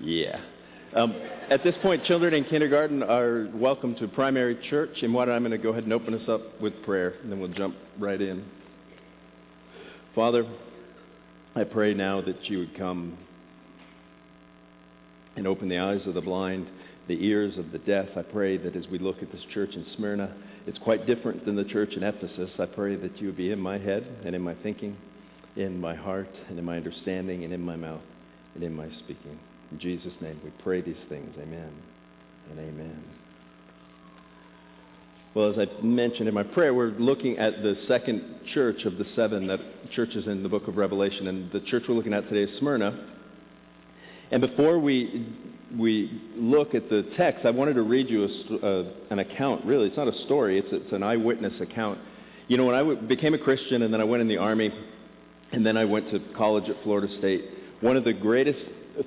Yeah. Um, at this point, children in kindergarten are welcome to primary church, and what I'm going to go ahead and open us up with prayer, and then we'll jump right in. Father, I pray now that you would come and open the eyes of the blind, the ears of the deaf. I pray that as we look at this church in Smyrna, it's quite different than the church in Ephesus. I pray that you would be in my head and in my thinking, in my heart and in my understanding and in my mouth and in my speaking. In Jesus' name we pray these things. Amen and amen. Well, as I mentioned in my prayer, we're looking at the second church of the seven that churches in the book of Revelation. And the church we're looking at today is Smyrna. And before we, we look at the text, I wanted to read you a, an account. Really, it's not a story, it's, it's an eyewitness account. You know, when I w- became a Christian and then I went in the Army and then I went to college at Florida State, one of the greatest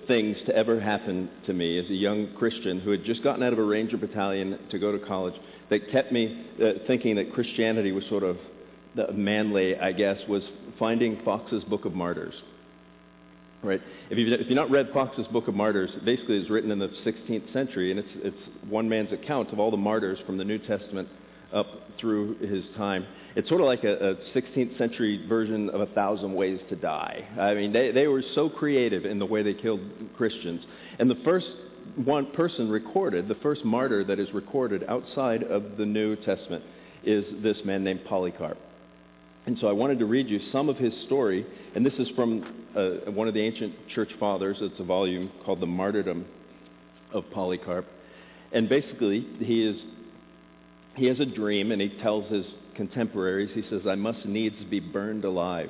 things to ever happen to me as a young Christian who had just gotten out of a Ranger battalion to go to college that kept me uh, thinking that Christianity was sort of manly, I guess, was finding Foxe's Book of Martyrs. Right? If you've, if you've not read Foxe's Book of Martyrs, basically it's written in the 16th century, and it's, it's one man's account of all the martyrs from the New Testament up through his time. It's sort of like a, a 16th century version of A Thousand Ways to Die. I mean, they, they were so creative in the way they killed Christians. And the first one person recorded, the first martyr that is recorded outside of the New Testament is this man named Polycarp. And so I wanted to read you some of his story, and this is from uh, one of the ancient church fathers. It's a volume called The Martyrdom of Polycarp. And basically, he is he has a dream and he tells his contemporaries, he says, I must needs be burned alive.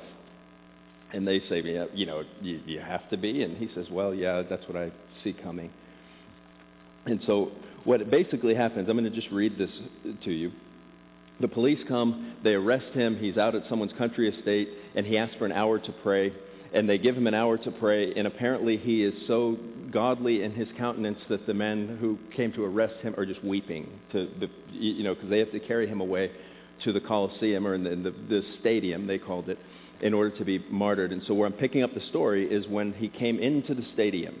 And they say, yeah, you know, you, you have to be. And he says, well, yeah, that's what I see coming. And so what basically happens, I'm going to just read this to you. The police come, they arrest him, he's out at someone's country estate, and he asks for an hour to pray and they give him an hour to pray, and apparently he is so godly in his countenance that the men who came to arrest him are just weeping, to the, you know, because they have to carry him away to the Colosseum or in the, the, the stadium, they called it, in order to be martyred. And so where I'm picking up the story is when he came into the stadium.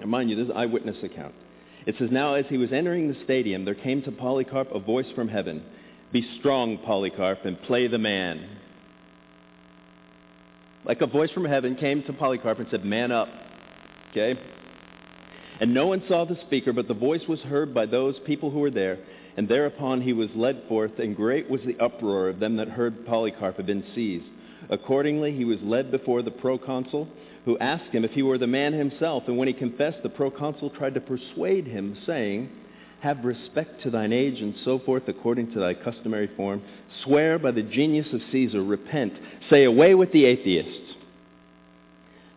And mind you, this is eyewitness account. It says, Now as he was entering the stadium, there came to Polycarp a voice from heaven, Be strong, Polycarp, and play the man like a voice from heaven came to Polycarp and said, Man up. Okay? And no one saw the speaker, but the voice was heard by those people who were there. And thereupon he was led forth, and great was the uproar of them that heard Polycarp had been seized. Accordingly, he was led before the proconsul, who asked him if he were the man himself. And when he confessed, the proconsul tried to persuade him, saying, have respect to thine age and so forth according to thy customary form. Swear by the genius of Caesar, repent. Say, away with the atheists.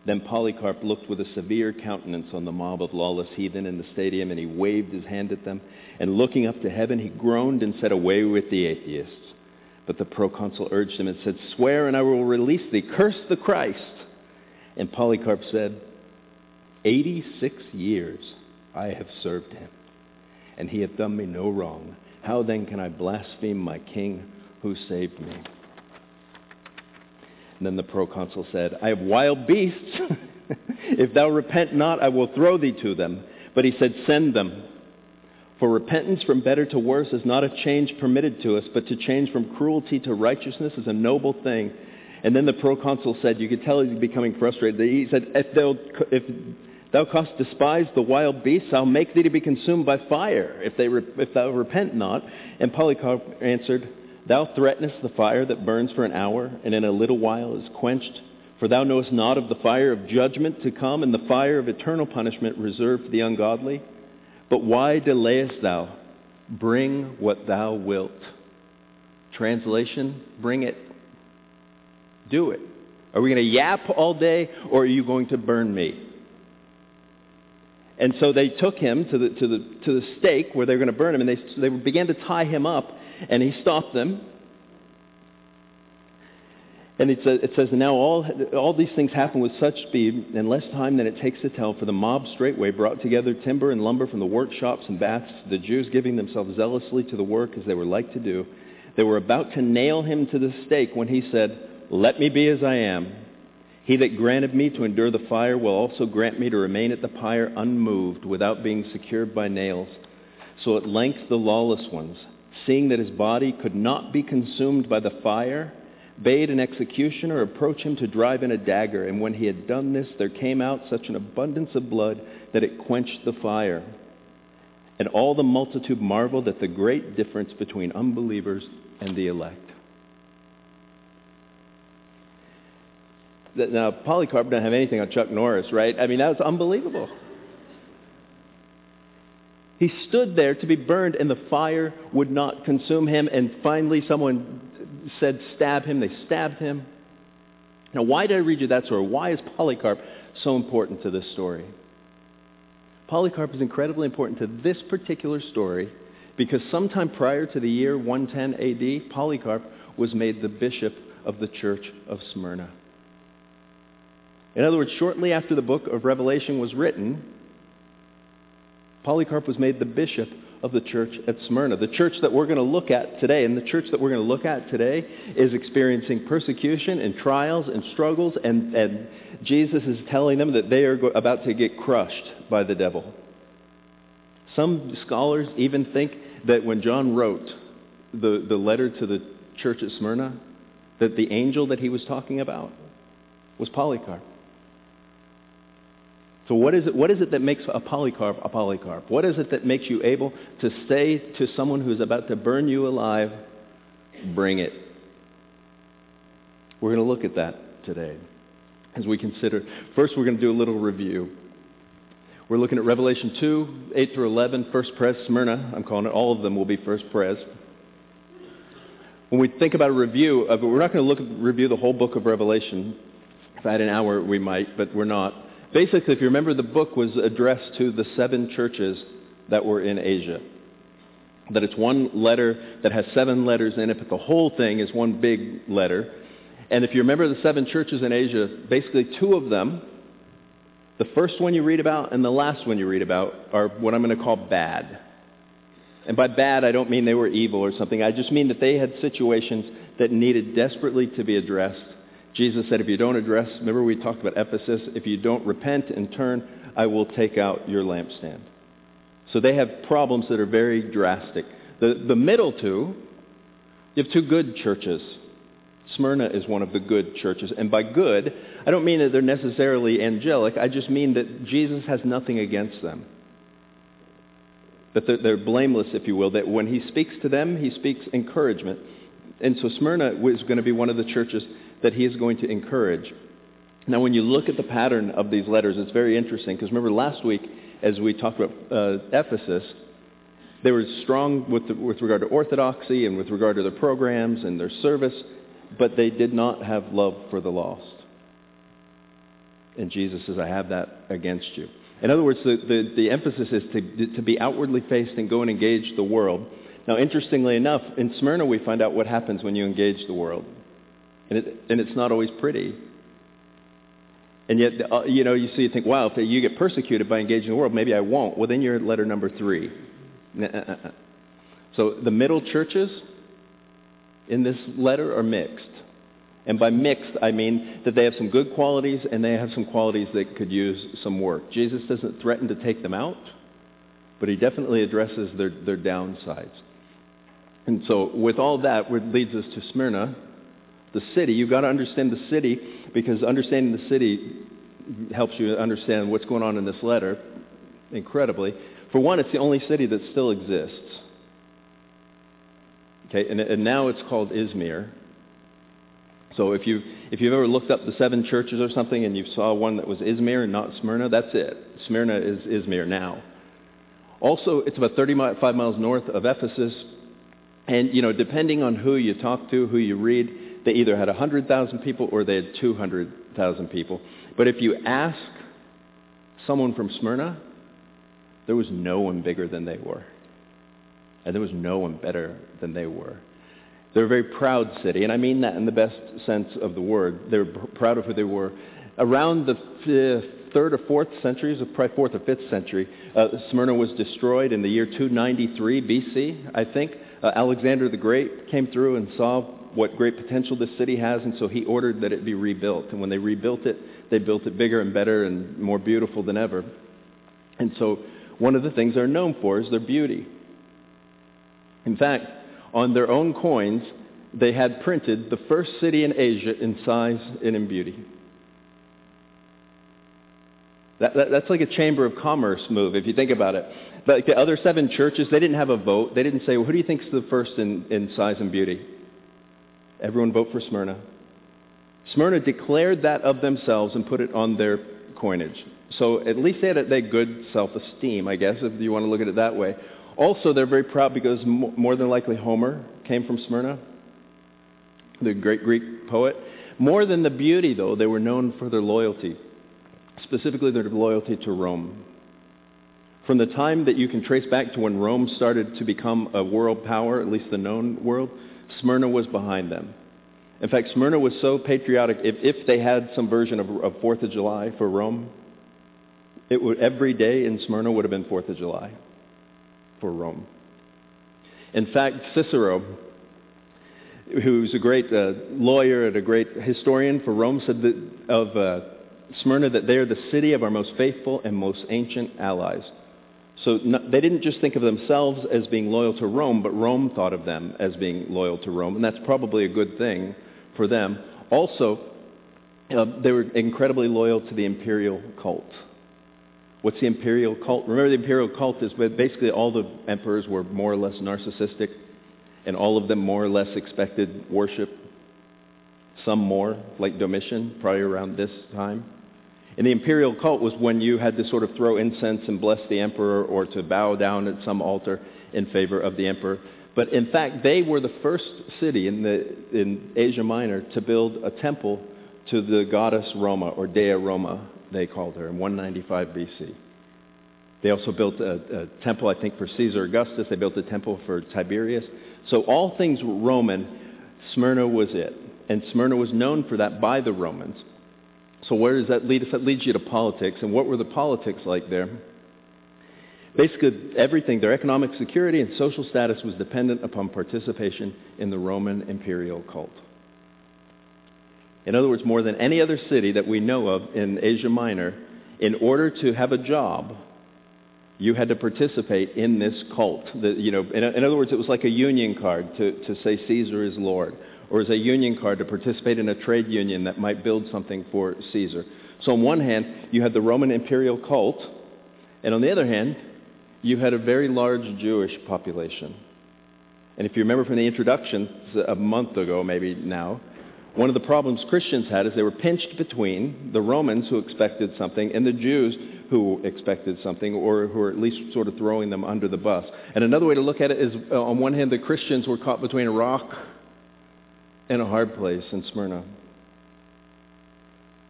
Then Polycarp looked with a severe countenance on the mob of lawless heathen in the stadium, and he waved his hand at them. And looking up to heaven, he groaned and said, Away with the atheists. But the proconsul urged him and said, Swear, and I will release thee. Curse the Christ. And Polycarp said, Eighty-six years I have served him and he hath done me no wrong. How then can I blaspheme my king who saved me? And then the proconsul said, I have wild beasts. if thou repent not, I will throw thee to them. But he said, Send them. For repentance from better to worse is not a change permitted to us, but to change from cruelty to righteousness is a noble thing. And then the proconsul said, you could tell he's becoming frustrated. He said, if, they'll if Thou canst despise the wild beasts. I'll make thee to be consumed by fire if, they re- if thou repent not. And Polycarp answered, Thou threatenest the fire that burns for an hour, and in a little while is quenched. For thou knowest not of the fire of judgment to come, and the fire of eternal punishment reserved for the ungodly. But why delayest thou? Bring what thou wilt. Translation, bring it. Do it. Are we going to yap all day, or are you going to burn me? And so they took him to the, to the, to the stake where they were going to burn him, and they, they began to tie him up, and he stopped them. And it says, it says, now all, all these things happen with such speed and less time than it takes to tell, for the mob straightway brought together timber and lumber from the workshops and baths, the Jews giving themselves zealously to the work as they were like to do. They were about to nail him to the stake when he said, let me be as I am. He that granted me to endure the fire will also grant me to remain at the pyre unmoved, without being secured by nails. So at length the lawless ones, seeing that his body could not be consumed by the fire, bade an executioner approach him to drive in a dagger. And when he had done this, there came out such an abundance of blood that it quenched the fire. And all the multitude marveled at the great difference between unbelievers and the elect. Now, Polycarp didn't have anything on Chuck Norris, right? I mean, that was unbelievable. He stood there to be burned, and the fire would not consume him. And finally, someone said, Stab him. They stabbed him. Now, why did I read you that story? Why is Polycarp so important to this story? Polycarp is incredibly important to this particular story because sometime prior to the year 110 AD, Polycarp was made the bishop of the church of Smyrna. In other words, shortly after the book of Revelation was written, Polycarp was made the bishop of the church at Smyrna. The church that we're going to look at today, and the church that we're going to look at today is experiencing persecution and trials and struggles, and, and Jesus is telling them that they are go- about to get crushed by the devil. Some scholars even think that when John wrote the, the letter to the church at Smyrna, that the angel that he was talking about was Polycarp. So what is it, what is it that makes a polycarp a polycarp? What is it that makes you able to say to someone who's about to burn you alive, bring it? We're going to look at that today as we consider. First, we're going to do a little review. We're looking at Revelation 2, 8 through 11, First Pres, Smyrna. I'm calling it, all of them will be First Pres. When we think about a review of we're not going to look review the whole book of Revelation. If I had an hour, we might, but we're not. Basically, if you remember, the book was addressed to the seven churches that were in Asia. That it's one letter that has seven letters in it, but the whole thing is one big letter. And if you remember the seven churches in Asia, basically two of them, the first one you read about and the last one you read about, are what I'm going to call bad. And by bad, I don't mean they were evil or something. I just mean that they had situations that needed desperately to be addressed Jesus said, if you don't address, remember we talked about Ephesus, if you don't repent and turn, I will take out your lampstand. So they have problems that are very drastic. The, the middle two, you have two good churches. Smyrna is one of the good churches. And by good, I don't mean that they're necessarily angelic. I just mean that Jesus has nothing against them. That they're, they're blameless, if you will. That when he speaks to them, he speaks encouragement. And so Smyrna is going to be one of the churches that he is going to encourage. Now, when you look at the pattern of these letters, it's very interesting because remember last week as we talked about uh, Ephesus, they were strong with, the, with regard to orthodoxy and with regard to their programs and their service, but they did not have love for the lost. And Jesus says, I have that against you. In other words, the, the, the emphasis is to, to be outwardly faced and go and engage the world. Now, interestingly enough, in Smyrna we find out what happens when you engage the world. And, it, and it's not always pretty. And yet, uh, you know, you see, you think, wow, if you get persecuted by engaging the world, maybe I won't. Well, then you're at letter number three. Uh, uh, uh. So the middle churches in this letter are mixed. And by mixed, I mean that they have some good qualities and they have some qualities that could use some work. Jesus doesn't threaten to take them out, but he definitely addresses their, their downsides. And so with all that, which leads us to Smyrna, the city. You've got to understand the city because understanding the city helps you understand what's going on in this letter incredibly. For one, it's the only city that still exists. Okay, and, and now it's called Izmir. So if, you, if you've ever looked up the seven churches or something and you saw one that was Izmir and not Smyrna, that's it. Smyrna is Izmir now. Also, it's about 35 miles north of Ephesus. And, you know, depending on who you talk to, who you read, they either had 100,000 people or they had 200,000 people. But if you ask someone from Smyrna, there was no one bigger than they were. And there was no one better than they were. They're a very proud city, and I mean that in the best sense of the word. They were proud of who they were. Around the fifth, third or fourth centuries, probably fourth or fifth century, uh, Smyrna was destroyed in the year 293 BC, I think. Uh, Alexander the Great came through and saw what great potential this city has, and so he ordered that it be rebuilt. And when they rebuilt it, they built it bigger and better and more beautiful than ever. And so one of the things they're known for is their beauty. In fact, on their own coins, they had printed the first city in Asia in size and in beauty. That, that, that's like a chamber of commerce move, if you think about it. Like the other seven churches, they didn't have a vote. They didn't say, well, who do you think is the first in, in size and beauty? Everyone vote for Smyrna. Smyrna declared that of themselves and put it on their coinage. So at least they had, a, they had good self-esteem, I guess, if you want to look at it that way. Also, they're very proud because more than likely Homer came from Smyrna, the great Greek poet. More than the beauty, though, they were known for their loyalty, specifically their loyalty to Rome. From the time that you can trace back to when Rome started to become a world power, at least the known world, Smyrna was behind them. In fact, Smyrna was so patriotic, if, if they had some version of, of 4th of July for Rome, it would, every day in Smyrna would have been 4th of July for Rome. In fact, Cicero, who's a great uh, lawyer and a great historian for Rome, said that of uh, Smyrna that they are the city of our most faithful and most ancient allies. So they didn't just think of themselves as being loyal to Rome, but Rome thought of them as being loyal to Rome, and that's probably a good thing for them. Also, uh, they were incredibly loyal to the imperial cult. What's the imperial cult? Remember, the imperial cult is basically all the emperors were more or less narcissistic, and all of them more or less expected worship. Some more, like Domitian, probably around this time. And the imperial cult was when you had to sort of throw incense and bless the emperor or to bow down at some altar in favor of the emperor. But in fact, they were the first city in, the, in Asia Minor to build a temple to the goddess Roma, or Dea Roma, they called her, in 195 BC. They also built a, a, temple, I think, for Caesar Augustus. They built a temple for Tiberius. So all things Roman, Smyrna was it. And Smyrna was known for that by the Romans. So where does that lead us? That leads you to politics. And what were the politics like there? Basically, everything, their economic security and social status was dependent upon participation in the Roman imperial cult. In other words, more than any other city that we know of in Asia Minor, in order to have a job, you had to participate in this cult. The, you know, in, in, other words, it was like a union card to, to say Caesar is Lord, or as a union card to participate in a trade union that might build something for Caesar. So on one hand, you had the Roman imperial cult, and on the other hand, you had a very large Jewish population. And if you remember from the introduction a month ago, maybe now, one of the problems Christians had is they were pinched between the Romans who expected something and the Jews who expected something or who were at least sort of throwing them under the bus. And another way to look at it is uh, on one hand, the Christians were caught between a rock and a hard place in Smyrna.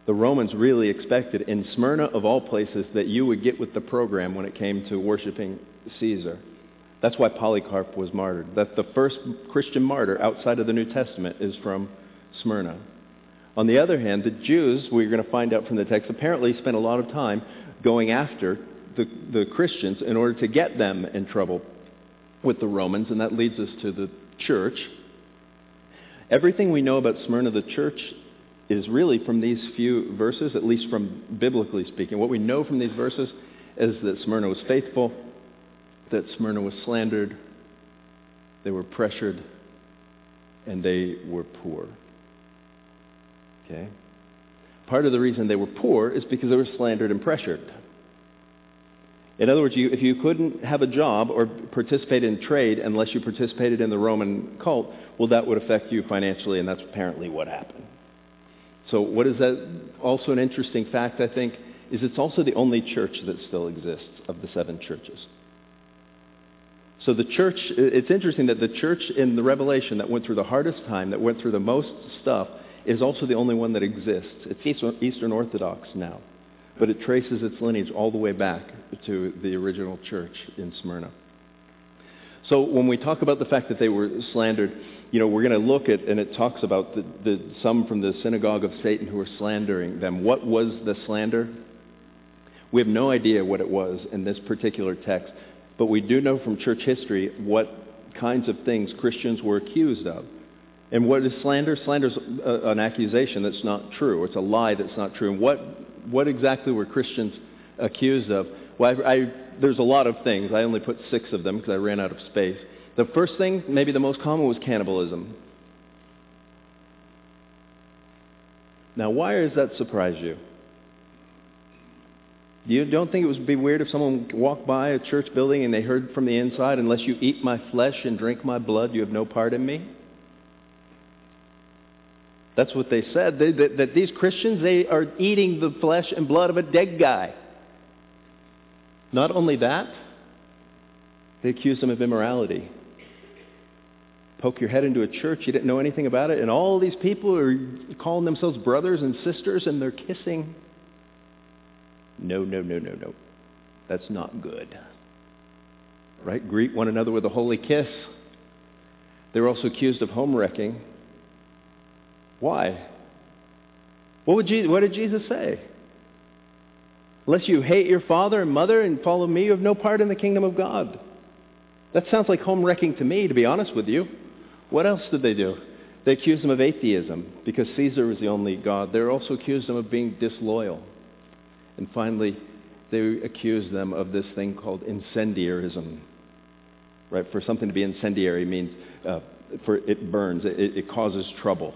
The Romans really expected in Smyrna, of all places, that you would get with the program when it came to worshiping Caesar. That's why Polycarp was martyred. That the first Christian martyr outside of the New Testament is from Smyrna. On the other hand, the Jews, we're going to find out from the text, apparently spent a lot of time going after the, the Christians in order to get them in trouble with the Romans, and that leads us to the church. Everything we know about Smyrna, the church, is really from these few verses, at least from biblically speaking. What we know from these verses is that Smyrna was faithful, that Smyrna was slandered, they were pressured, and they were poor. Okay? Part of the reason they were poor is because they were slandered and pressured. In other words, you, if you couldn't have a job or participate in trade unless you participated in the Roman cult, well, that would affect you financially, and that's apparently what happened. So what is that? Also an interesting fact, I think, is it's also the only church that still exists of the seven churches. So the church, it's interesting that the church in the Revelation that went through the hardest time, that went through the most stuff, is also the only one that exists. It's Eastern Orthodox now, but it traces its lineage all the way back to the original church in Smyrna. So when we talk about the fact that they were slandered, you know, we're going to look at, and it talks about the, the, some from the synagogue of Satan who were slandering them. What was the slander? We have no idea what it was in this particular text, but we do know from church history what kinds of things Christians were accused of. And what is slander? Slander is uh, an accusation that's not true. It's a lie that's not true. And what, what exactly were Christians accused of? Well, I, I, there's a lot of things. I only put six of them because I ran out of space. The first thing, maybe the most common, was cannibalism. Now, why does that surprise you? You don't think it would be weird if someone walked by a church building and they heard from the inside, unless you eat my flesh and drink my blood, you have no part in me? That's what they said. They, that, that these Christians, they are eating the flesh and blood of a dead guy. Not only that, they accuse them of immorality. Poke your head into a church, you didn't know anything about it, and all these people are calling themselves brothers and sisters and they're kissing. No, no, no, no, no. That's not good. Right? Greet one another with a holy kiss. They're also accused of home wrecking. Why? What, would Jesus, what did Jesus say? Unless you hate your father and mother and follow me, you have no part in the kingdom of God. That sounds like home wrecking to me, to be honest with you. What else did they do? They accused him of atheism because Caesar was the only God. They also accused him of being disloyal. And finally, they accused them of this thing called incendiarism. Right? For something to be incendiary means uh, for it burns, it, it causes trouble.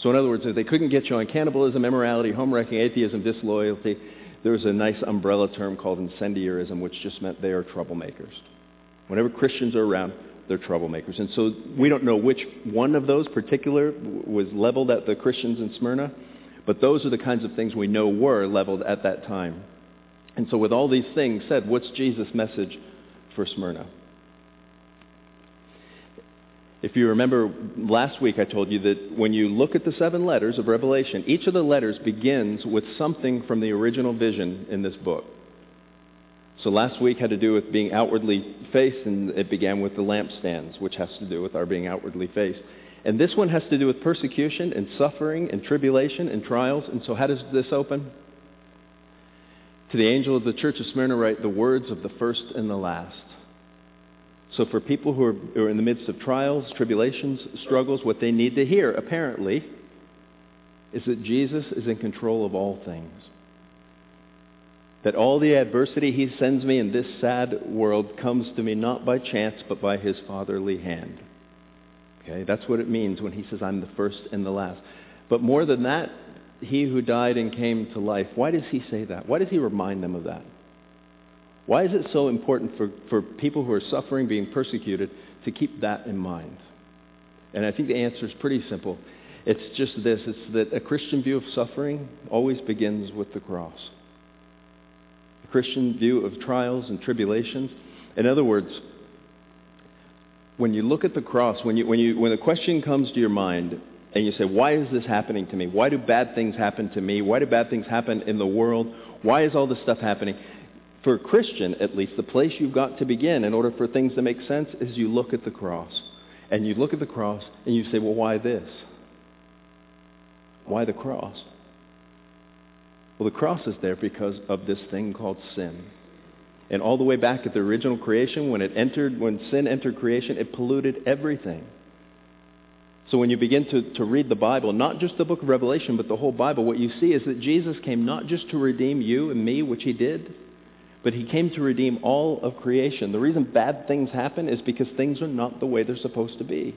So in other words, if they couldn't get you on cannibalism, immorality, home wrecking, atheism, disloyalty, there was a nice umbrella term called incendiarism, which just meant they are troublemakers. Whenever Christians are around, they're troublemakers. And so we don't know which one of those particular was leveled at the Christians in Smyrna, but those are the kinds of things we know were leveled at that time. And so with all these things said, what's Jesus' message for Smyrna? If you remember last week, I told you that when you look at the seven letters of Revelation, each of the letters begins with something from the original vision in this book. So last week had to do with being outwardly faced, and it began with the lampstands, which has to do with our being outwardly faced. And this one has to do with persecution and suffering and tribulation and trials. And so how does this open? To the angel of the church of Smyrna write the words of the first and the last. So for people who are, who are in the midst of trials, tribulations, struggles, what they need to hear, apparently, is that Jesus is in control of all things. That all the adversity he sends me in this sad world comes to me not by chance, but by his fatherly hand. Okay, that's what it means when he says, I'm the first and the last. But more than that, he who died and came to life. Why does he say that? Why does he remind them of that? Why is it so important for, for people who are suffering, being persecuted, to keep that in mind? And I think the answer is pretty simple. It's just this. It's that a Christian view of suffering always begins with the cross. A Christian view of trials and tribulations. In other words, when you look at the cross, when, you, when, you, when the question comes to your mind and you say, why is this happening to me? Why do bad things happen to me? Why do bad things happen in the world? Why is all this stuff happening? For a Christian at least, the place you've got to begin in order for things to make sense is you look at the cross. And you look at the cross and you say, well, why this? Why the cross? Well, the cross is there because of this thing called sin. And all the way back at the original creation, when it entered, when sin entered creation, it polluted everything. So when you begin to, to read the Bible, not just the book of Revelation, but the whole Bible, what you see is that Jesus came not just to redeem you and me, which he did, but he came to redeem all of creation. The reason bad things happen is because things are not the way they're supposed to be.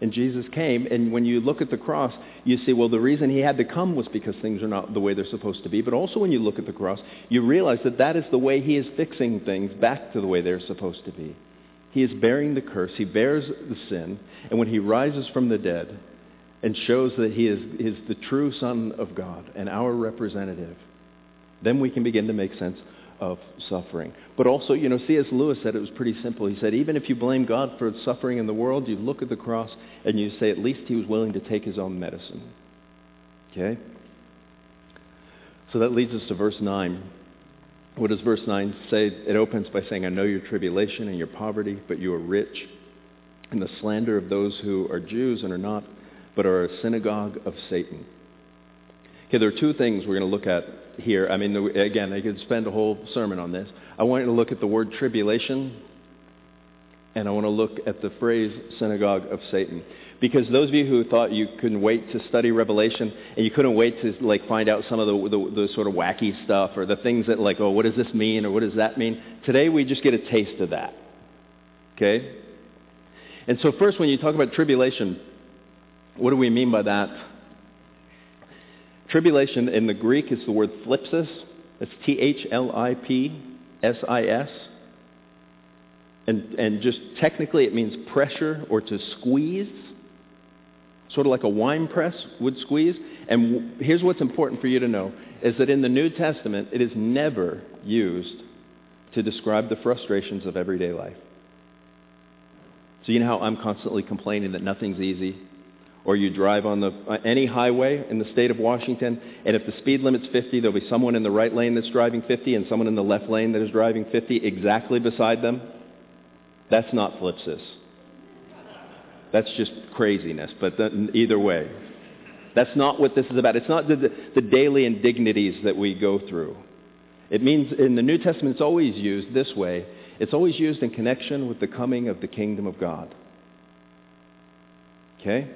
And Jesus came, and when you look at the cross, you see, well, the reason he had to come was because things are not the way they're supposed to be. But also when you look at the cross, you realize that that is the way he is fixing things back to the way they're supposed to be. He is bearing the curse. He bears the sin. And when he rises from the dead and shows that he is, is the true Son of God and our representative, then we can begin to make sense of suffering. But also, you know, C.S. Lewis said it was pretty simple. He said, even if you blame God for suffering in the world, you look at the cross and you say, at least he was willing to take his own medicine. Okay? So that leads us to verse 9. What does verse 9 say? It opens by saying, I know your tribulation and your poverty, but you are rich, and the slander of those who are Jews and are not, but are a synagogue of Satan. Okay, there are two things we're going to look at here. I mean, again, I could spend a whole sermon on this. I want you to look at the word tribulation. and I want to look at the phrase synagogue of Satan. Because those of you who thought you couldn't wait to study Revelation and you couldn't wait to like find out some of the, the, the sort of wacky stuff or the things that like, oh, what does this mean or what does that mean? Today we just get a taste of that. Okay? And so first when you talk about tribulation, what do we mean by that? Tribulation in the Greek is the word thlipsis. It's T-H-L-I-P-S-I-S. And, and just technically it means pressure or to squeeze, sort of like a wine press would squeeze. And here's what's important for you to know, is that in the New Testament, it is never used to describe the frustrations of everyday life. So you know how I'm constantly complaining that nothing's easy? Or you drive on the, uh, any highway in the state of Washington, and if the speed limit's 50, there'll be someone in the right lane that's driving 50 and someone in the left lane that is driving 50 exactly beside them. That's not thlipsis. That's just craziness, but either way. That's not what this is about. It's not the, the, the daily indignities that we go through. It means in the New Testament it's always used this way. It's always used in connection with the coming of the kingdom of God. Okay?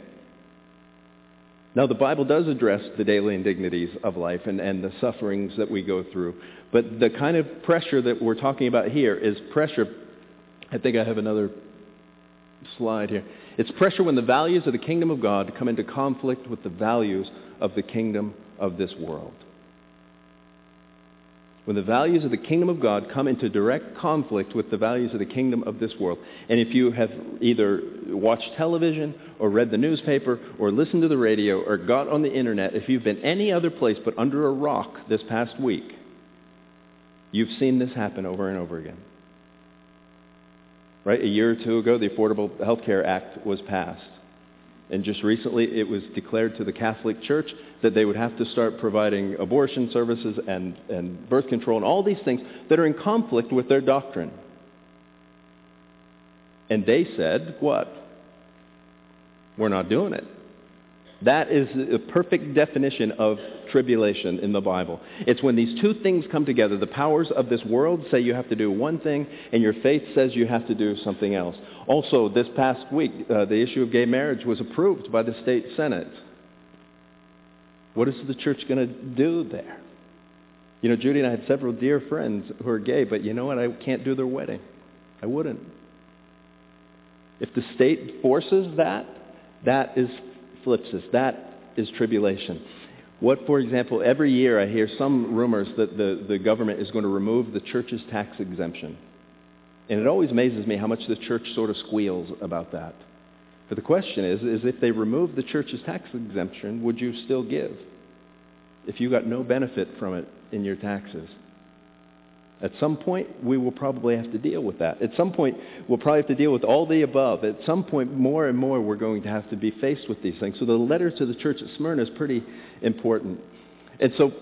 Now, the Bible does address the daily indignities of life and, and the sufferings that we go through. But the kind of pressure that we're talking about here is pressure. I think I have another slide here. It's pressure when the values of the kingdom of God come into conflict with the values of the kingdom of this world when the values of the kingdom of God come into direct conflict with the values of the kingdom of this world. And if you have either watched television or read the newspaper or listened to the radio or got on the internet, if you've been any other place but under a rock this past week, you've seen this happen over and over again. Right? A year or two ago, the Affordable Health Care Act was passed. And just recently, it was declared to the Catholic Church that they would have to start providing abortion services and, and birth control and all these things that are in conflict with their doctrine. And they said, what? We're not doing it. That is the perfect definition of tribulation in the Bible. It's when these two things come together. The powers of this world say you have to do one thing, and your faith says you have to do something else. Also, this past week, uh, the issue of gay marriage was approved by the state senate. What is the church going to do there? You know, Judy and I had several dear friends who are gay, but you know what? I can't do their wedding. I wouldn't. If the state forces that, that is thlipsis. That is tribulation. What, for example, every year I hear some rumors that the, the government is going to remove the church's tax exemption. And it always amazes me how much the church sort of squeals about that. But the question is, is if they remove the church's tax exemption, would you still give? If you got no benefit from it in your taxes. At some point, we will probably have to deal with that. At some point, we'll probably have to deal with all the above. At some point, more and more, we're going to have to be faced with these things. So the letter to the church at Smyrna is pretty important. And so,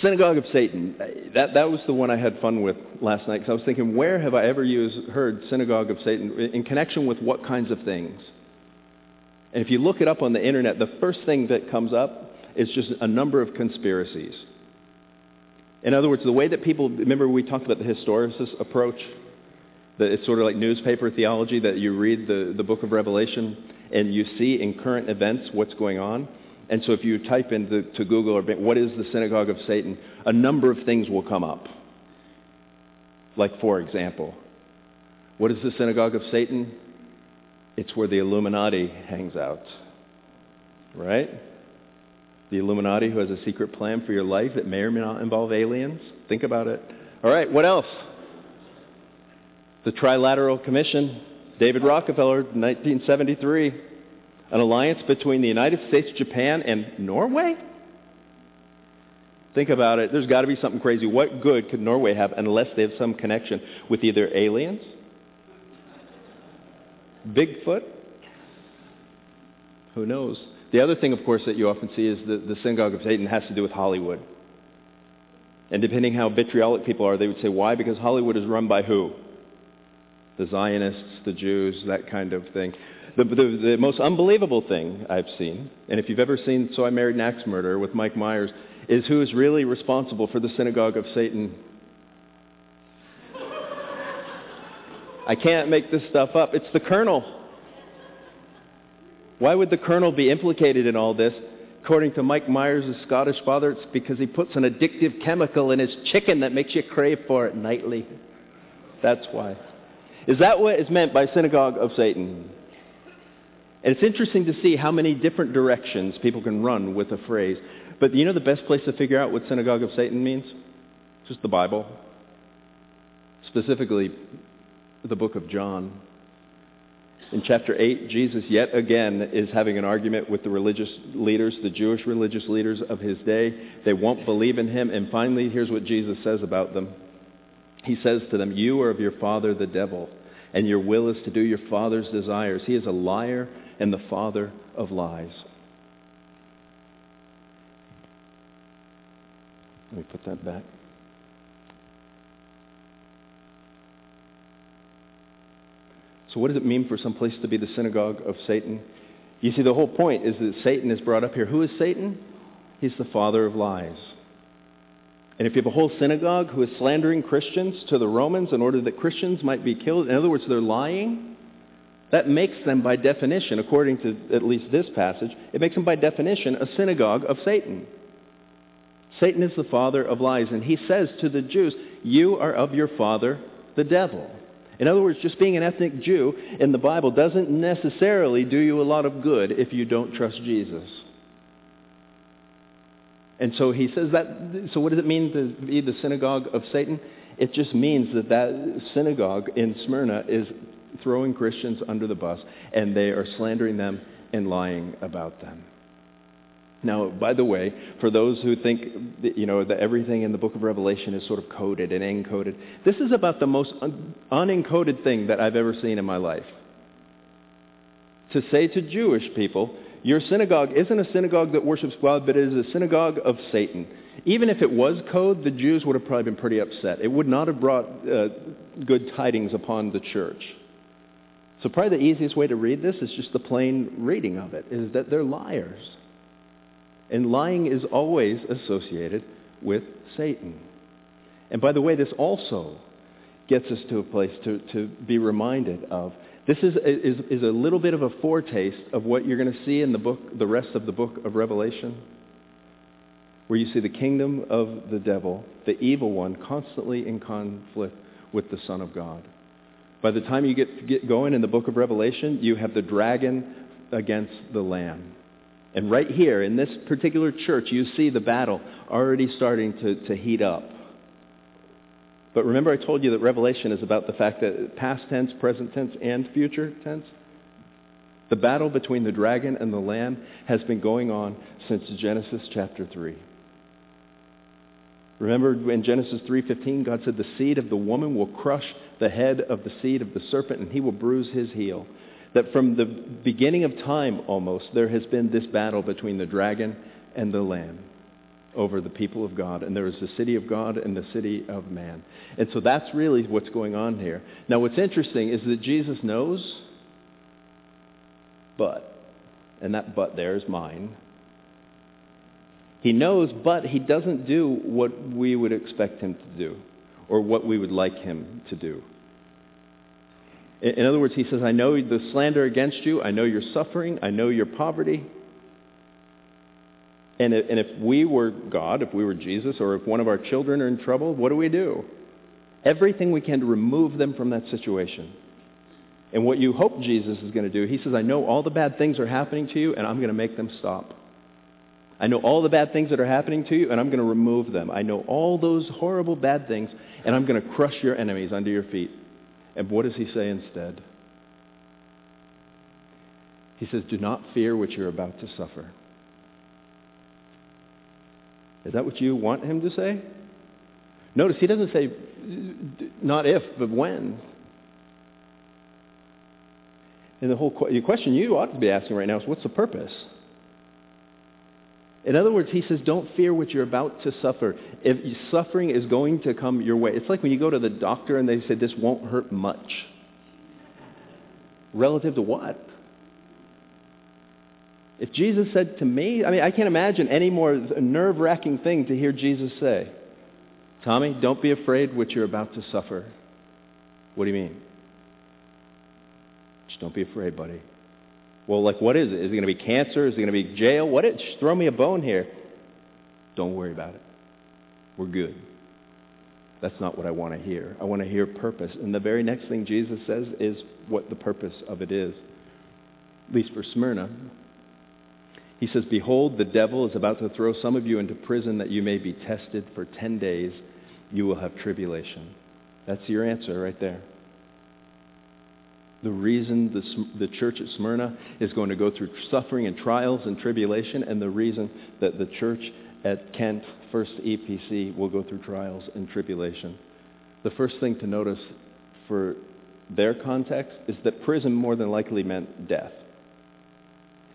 synagogue of Satan, that, that was the one I had fun with last night because I was thinking, where have I ever used, heard synagogue of Satan in connection with what kinds of things? And if you look it up on the internet, the first thing that comes up is just a number of conspiracies. In other words, the way that people, remember we talked about the historicist approach? That it's sort of like newspaper theology that you read the, the book of Revelation and you see in current events what's going on. And so if you type into to Google or what is the synagogue of Satan, a number of things will come up. Like for example, what is the synagogue of Satan? It's where the Illuminati hangs out. Right? The Illuminati who has a secret plan for your life that may or may not involve aliens. Think about it. All right, what else? The Trilateral Commission, David Rockefeller, 1973. An alliance between the United States, Japan, and Norway? Think about it. There's got to be something crazy. What good could Norway have unless they have some connection with either aliens, Bigfoot? Who knows? The other thing, of course, that you often see is that the synagogue of Satan has to do with Hollywood. And depending how vitriolic people are, they would say, why? Because Hollywood is run by who? The Zionists, the Jews, that kind of thing. The, the, the most unbelievable thing I've seen, and if you've ever seen So I Married an Axe Murderer with Mike Myers, is who is really responsible for the synagogue of Satan. I can't make this stuff up. It's the colonel. Why would the colonel be implicated in all this? According to Mike Myers' Scottish father, it's because he puts an addictive chemical in his chicken that makes you crave for it nightly. That's why. Is that what is meant by synagogue of Satan? And it's interesting to see how many different directions people can run with a phrase. But you know the best place to figure out what synagogue of Satan means? Just the Bible. Specifically, the book of John. In chapter 8, Jesus yet again is having an argument with the religious leaders, the Jewish religious leaders of his day. They won't believe in him. And finally, here's what Jesus says about them. He says to them, You are of your father the devil, and your will is to do your father's desires. He is a liar and the father of lies. Let me put that back. So, what does it mean for some place to be the synagogue of Satan? You see, the whole point is that Satan is brought up here. Who is Satan? He's the father of lies. And if you have a whole synagogue who is slandering Christians to the Romans in order that Christians might be killed, in other words, they're lying, that makes them by definition, according to at least this passage, it makes them by definition a synagogue of Satan. Satan is the father of lies, and he says to the Jews, You are of your father, the devil. In other words, just being an ethnic Jew in the Bible doesn't necessarily do you a lot of good if you don't trust Jesus. And so he says that, so what does it mean to be the synagogue of Satan? It just means that that synagogue in Smyrna is throwing Christians under the bus and they are slandering them and lying about them. Now, by the way, for those who think that, you know that everything in the book of Revelation is sort of coded and encoded, this is about the most un- unencoded thing that I've ever seen in my life. To say to Jewish people, your synagogue isn't a synagogue that worships God, but it is a synagogue of Satan. Even if it was code, the Jews would have probably been pretty upset. It would not have brought uh, good tidings upon the church. So probably the easiest way to read this is just the plain reading of it, is that they're liars. And lying is always associated with Satan. And by the way, this also gets us to a place to, to be reminded of. This is, is, is a little bit of a foretaste of what you're going to see in the book, the rest of the book of Revelation, where you see the kingdom of the devil, the evil one, constantly in conflict with the Son of God. By the time you get, get going in the book of Revelation, you have the dragon against the lamb. And right here in this particular church, you see the battle already starting to, to heat up. But remember I told you that Revelation is about the fact that past tense, present tense, and future tense? The battle between the dragon and the lamb has been going on since Genesis chapter 3. Remember in Genesis 3:15 God said the seed of the woman will crush the head of the seed of the serpent and he will bruise his heel. That from the beginning of time almost there has been this battle between the dragon and the lamb over the people of God and there is the city of God and the city of man. And so that's really what's going on here. Now what's interesting is that Jesus knows but and that but there is mine he knows, but he doesn't do what we would expect him to do or what we would like him to do. In other words, he says, I know the slander against you. I know your suffering. I know your poverty. And if we were God, if we were Jesus, or if one of our children are in trouble, what do we do? Everything we can to remove them from that situation. And what you hope Jesus is going to do, he says, I know all the bad things are happening to you, and I'm going to make them stop. I know all the bad things that are happening to you, and I'm going to remove them. I know all those horrible bad things, and I'm going to crush your enemies under your feet. And what does he say instead? He says, Do not fear what you're about to suffer. Is that what you want him to say? Notice he doesn't say, not if, but when. And the whole the question you ought to be asking right now is, what's the purpose? In other words, he says, don't fear what you're about to suffer. If suffering is going to come your way, it's like when you go to the doctor and they say, this won't hurt much. Relative to what? If Jesus said to me, I mean, I can't imagine any more nerve-wracking thing to hear Jesus say. Tommy, don't be afraid what you're about to suffer. What do you mean? Just don't be afraid, buddy. Well, like, what is it? Is it going to be cancer? Is it going to be jail? What? Just throw me a bone here. Don't worry about it. We're good. That's not what I want to hear. I want to hear purpose. And the very next thing Jesus says is what the purpose of it is. At least for Smyrna. He says, Behold, the devil is about to throw some of you into prison that you may be tested for 10 days. You will have tribulation. That's your answer right there. The reason the, the church at Smyrna is going to go through suffering and trials and tribulation, and the reason that the church at Kent First EPC will go through trials and tribulation. The first thing to notice for their context is that prison more than likely meant death.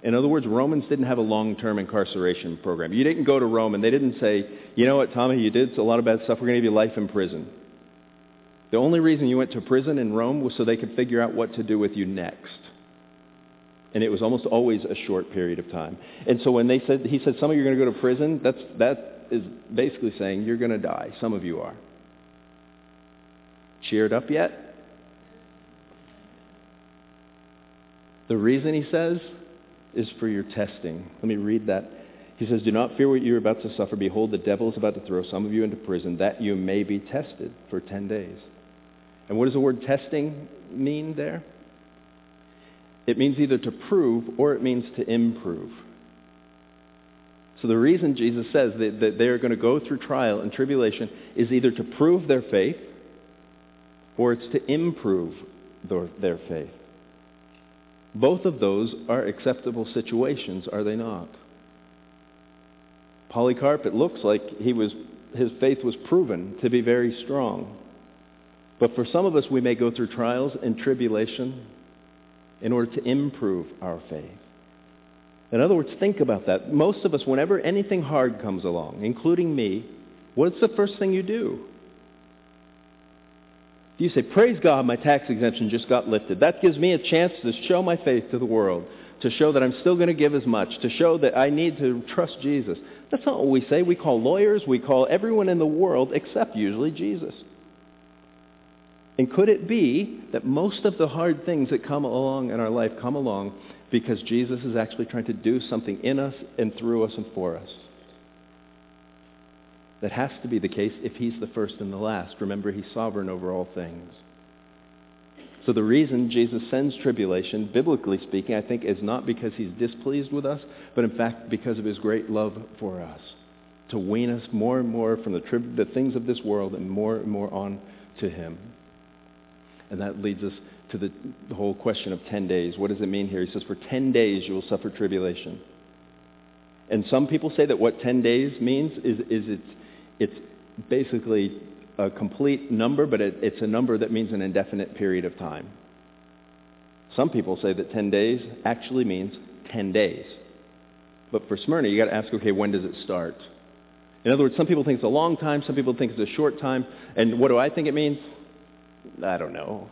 In other words, Romans didn't have a long-term incarceration program. You didn't go to Rome and they didn't say, you know what, Tommy, you did a lot of bad stuff. We're going to give you life in prison. The only reason you went to prison in Rome was so they could figure out what to do with you next. And it was almost always a short period of time. And so when they said, he said, some of you are going to go to prison, that's, that is basically saying you're going to die. Some of you are. Cheered up yet? The reason he says is for your testing. Let me read that. He says, Do not fear what you're about to suffer. Behold, the devil is about to throw some of you into prison that you may be tested for 10 days. And what does the word testing mean there? It means either to prove or it means to improve. So the reason Jesus says that, that they are going to go through trial and tribulation is either to prove their faith or it's to improve their, their faith. Both of those are acceptable situations, are they not? Polycarp, it looks like he was, his faith was proven to be very strong. But for some of us, we may go through trials and tribulation in order to improve our faith. In other words, think about that. Most of us, whenever anything hard comes along, including me, what's the first thing you do? Do You say, praise God, my tax exemption just got lifted. That gives me a chance to show my faith to the world, to show that I'm still going to give as much, to show that I need to trust Jesus. That's not what we say. We call lawyers, we call everyone in the world except usually Jesus. And could it be that most of the hard things that come along in our life come along because Jesus is actually trying to do something in us and through us and for us? That has to be the case if he's the first and the last. Remember, he's sovereign over all things. So the reason Jesus sends tribulation, biblically speaking, I think is not because he's displeased with us, but in fact because of his great love for us. To wean us more and more from the, tri- the things of this world and more and more on to him. And that leads us to the, the whole question of 10 days. What does it mean here? He says, for 10 days you will suffer tribulation. And some people say that what 10 days means is, is it's, it's basically a complete number, but it, it's a number that means an indefinite period of time. Some people say that 10 days actually means 10 days. But for Smyrna, you've got to ask, okay, when does it start? In other words, some people think it's a long time, some people think it's a short time. And what do I think it means? I don't know.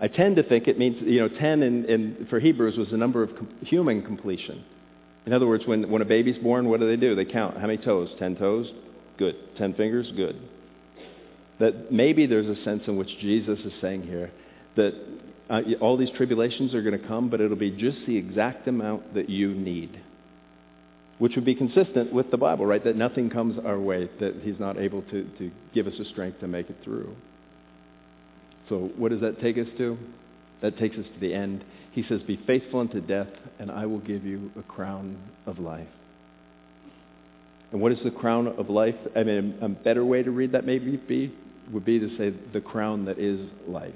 I tend to think it means, you know, 10 in, in, for Hebrews was the number of com- human completion. In other words, when, when a baby's born, what do they do? They count. How many toes? 10 toes? Good. 10 fingers? Good. That maybe there's a sense in which Jesus is saying here that uh, all these tribulations are going to come, but it'll be just the exact amount that you need which would be consistent with the Bible, right? That nothing comes our way, that he's not able to, to give us the strength to make it through. So what does that take us to? That takes us to the end. He says, be faithful unto death, and I will give you a crown of life. And what is the crown of life? I mean, a better way to read that maybe be, would be to say the crown that is life.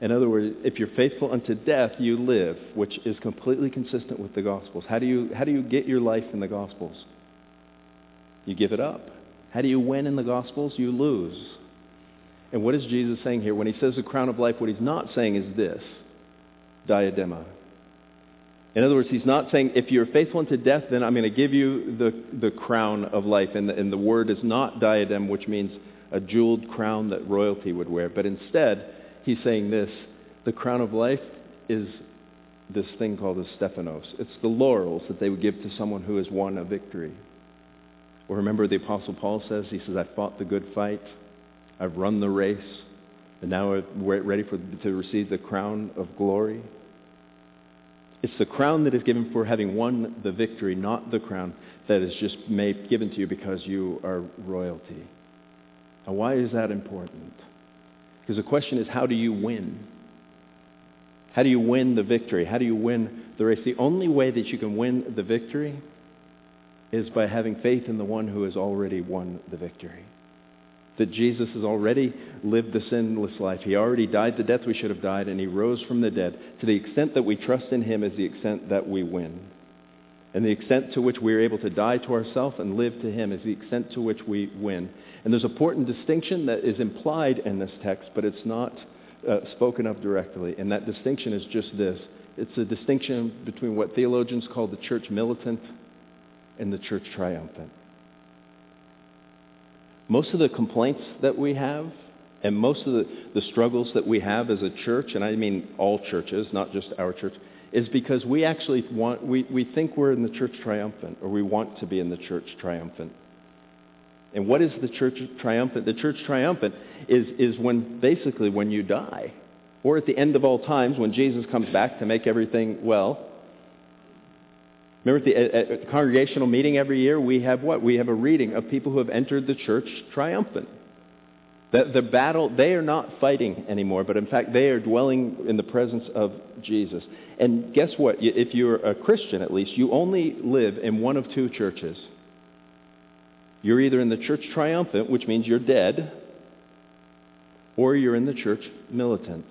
In other words, if you're faithful unto death, you live, which is completely consistent with the Gospels. How do you, how do you get your life in the Gospels? You give it up. How do you win in the Gospels? You lose. And what is Jesus saying here? When he says the crown of life, what he's not saying is this, diadema. In other words, he's not saying, if you're faithful unto death, then I'm going to give you the, the crown of life. And the, and the word is not diadem, which means a jeweled crown that royalty would wear. But instead, he's saying this, the crown of life is this thing called the Stephanos. It's the laurels that they would give to someone who has won a victory. Or remember the Apostle Paul says, he says, I fought the good fight. I've run the race, and now I'm ready for, to receive the crown of glory. It's the crown that is given for having won the victory, not the crown that is just made, given to you because you are royalty. Now, why is that important? Because the question is, how do you win? How do you win the victory? How do you win the race? The only way that you can win the victory is by having faith in the one who has already won the victory that Jesus has already lived the sinless life. He already died the death we should have died, and he rose from the dead. To the extent that we trust in him is the extent that we win. And the extent to which we are able to die to ourselves and live to him is the extent to which we win. And there's an important distinction that is implied in this text, but it's not uh, spoken of directly. And that distinction is just this. It's a distinction between what theologians call the church militant and the church triumphant most of the complaints that we have and most of the, the struggles that we have as a church, and I mean all churches, not just our church, is because we actually want, we, we think we're in the church triumphant, or we want to be in the church triumphant. And what is the church triumphant? The church triumphant is, is when, basically, when you die, or at the end of all times, when Jesus comes back to make everything well, Remember at the, at congregational meeting every year, we have what? We have a reading of people who have entered the church triumphant. The, the battle, they are not fighting anymore, but in fact they are dwelling in the presence of Jesus. And guess what? If you're a Christian at least, you only live in one of two churches. You're either in the church triumphant, which means you're dead, or you're in the church militant.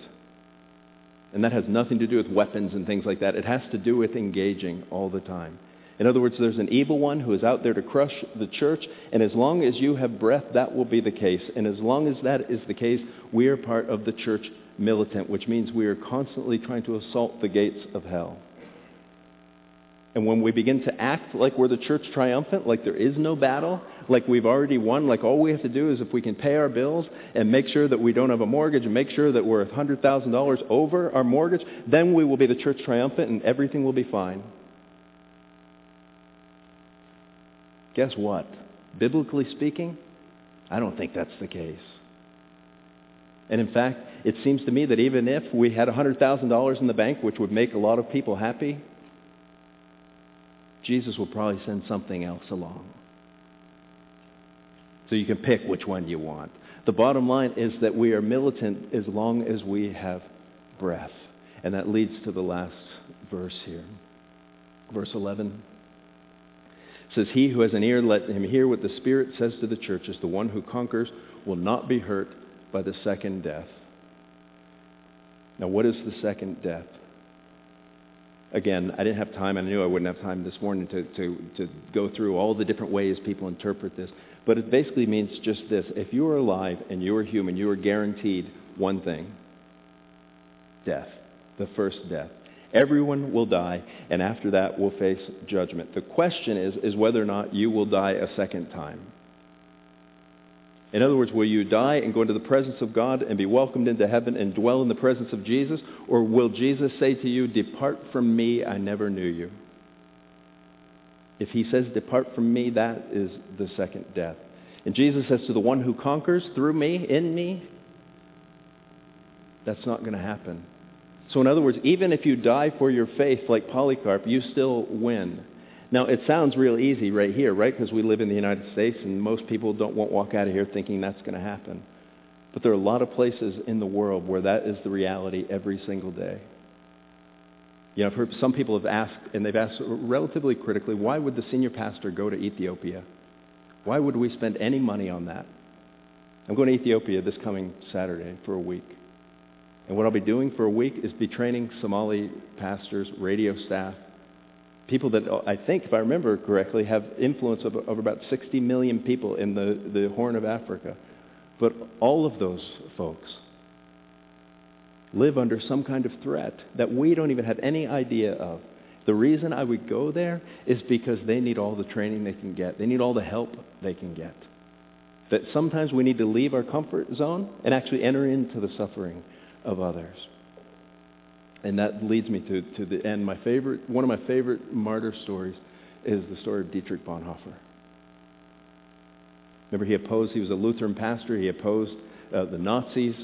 And that has nothing to do with weapons and things like that. It has to do with engaging all the time. In other words, there's an evil one who is out there to crush the church, and as long as you have breath, that will be the case. And as long as that is the case, we are part of the church militant, which means we are constantly trying to assault the gates of hell. And when we begin to act like we're the church triumphant, like there is no battle, like we've already won, like all we have to do is if we can pay our bills and make sure that we don't have a mortgage and make sure that we're $100,000 over our mortgage, then we will be the church triumphant and everything will be fine. Guess what? Biblically speaking, I don't think that's the case. And in fact, it seems to me that even if we had $100,000 in the bank, which would make a lot of people happy, Jesus will probably send something else along. So you can pick which one you want. The bottom line is that we are militant as long as we have breath. And that leads to the last verse here. Verse 11 says, He who has an ear, let him hear what the Spirit says to the churches. The one who conquers will not be hurt by the second death. Now, what is the second death? again, I didn't have time, and I knew I wouldn't have time this morning to, to, to go through all the different ways people interpret this. But it basically means just this. If you are alive and you are human, you are guaranteed one thing. Death. The first death. Everyone will die, and after that we'll face judgment. The question is, is whether or not you will die a second time. In other words, will you die and go into the presence of God and be welcomed into heaven and dwell in the presence of Jesus? Or will Jesus say to you, Depart from me, I never knew you? If he says, Depart from me, that is the second death. And Jesus says to the one who conquers through me, in me, that's not going to happen. So in other words, even if you die for your faith like Polycarp, you still win. Now, it sounds real easy right here, right? Because we live in the United States and most people don't won't walk out of here thinking that's going to happen. But there are a lot of places in the world where that is the reality every single day. You know, I've heard some people have asked, and they've asked relatively critically, why would the senior pastor go to Ethiopia? Why would we spend any money on that? I'm going to Ethiopia this coming Saturday for a week. And what I'll be doing for a week is be training Somali pastors, radio staff, people that I think, if I remember correctly, have influence of, of about 60 million people in the, the Horn of Africa. But all of those folks live under some kind of threat that we don't even have any idea of. The reason I would go there is because they need all the training they can get. They need all the help they can get. That sometimes we need to leave our comfort zone and actually enter into the suffering of others. And that leads me to, to the end. My favorite, one of my favorite martyr stories is the story of Dietrich Bonhoeffer. Remember, he opposed, he was a Lutheran pastor, he opposed uh, the Nazis.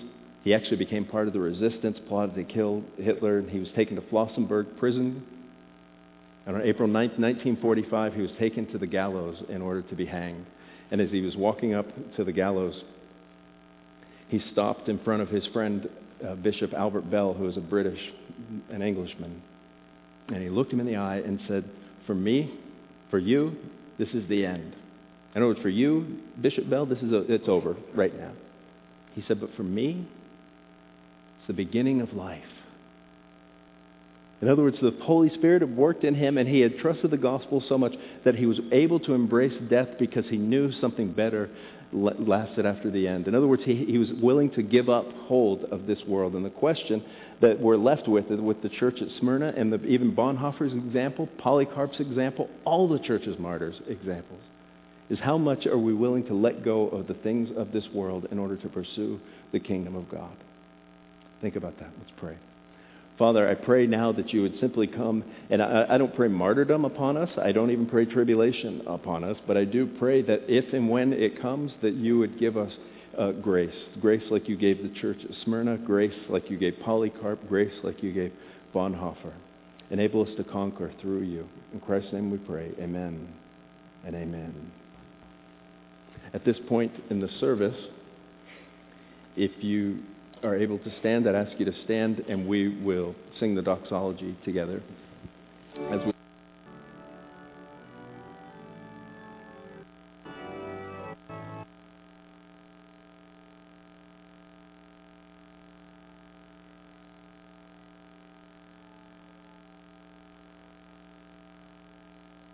He actually became part of the resistance, plotted to kill Hitler, and he was taken to Flossenburg prison. And on April 9, 1945, he was taken to the gallows in order to be hanged. And as he was walking up to the gallows, he stopped in front of his friend uh, Bishop Albert Bell, who was a British, an Englishman. And he looked him in the eye and said, For me, for you, this is the end. In other words, for you, Bishop Bell, this is a, it's over right now. He said, But for me, it's the beginning of life. In other words, the Holy Spirit had worked in him and he had trusted the gospel so much that he was able to embrace death because he knew something better lasted after the end. In other words, he, he was willing to give up hold of this world. And the question that we're left with, with the church at Smyrna and the, even Bonhoeffer's example, Polycarp's example, all the church's martyrs' examples, is how much are we willing to let go of the things of this world in order to pursue the kingdom of God? Think about that. Let's pray. Father, I pray now that you would simply come, and I, I, don't pray martyrdom upon us. I don't even pray tribulation upon us, but I do pray that if and when it comes, that you would give us uh, grace. Grace like you gave the church at Smyrna, grace like you gave Polycarp, grace like you gave Bonhoeffer. Enable us to conquer through you. In Christ's name we pray. Amen and amen. At this point in the service, if you are able to stand, I'd ask you to stand and we will sing the doxology together as we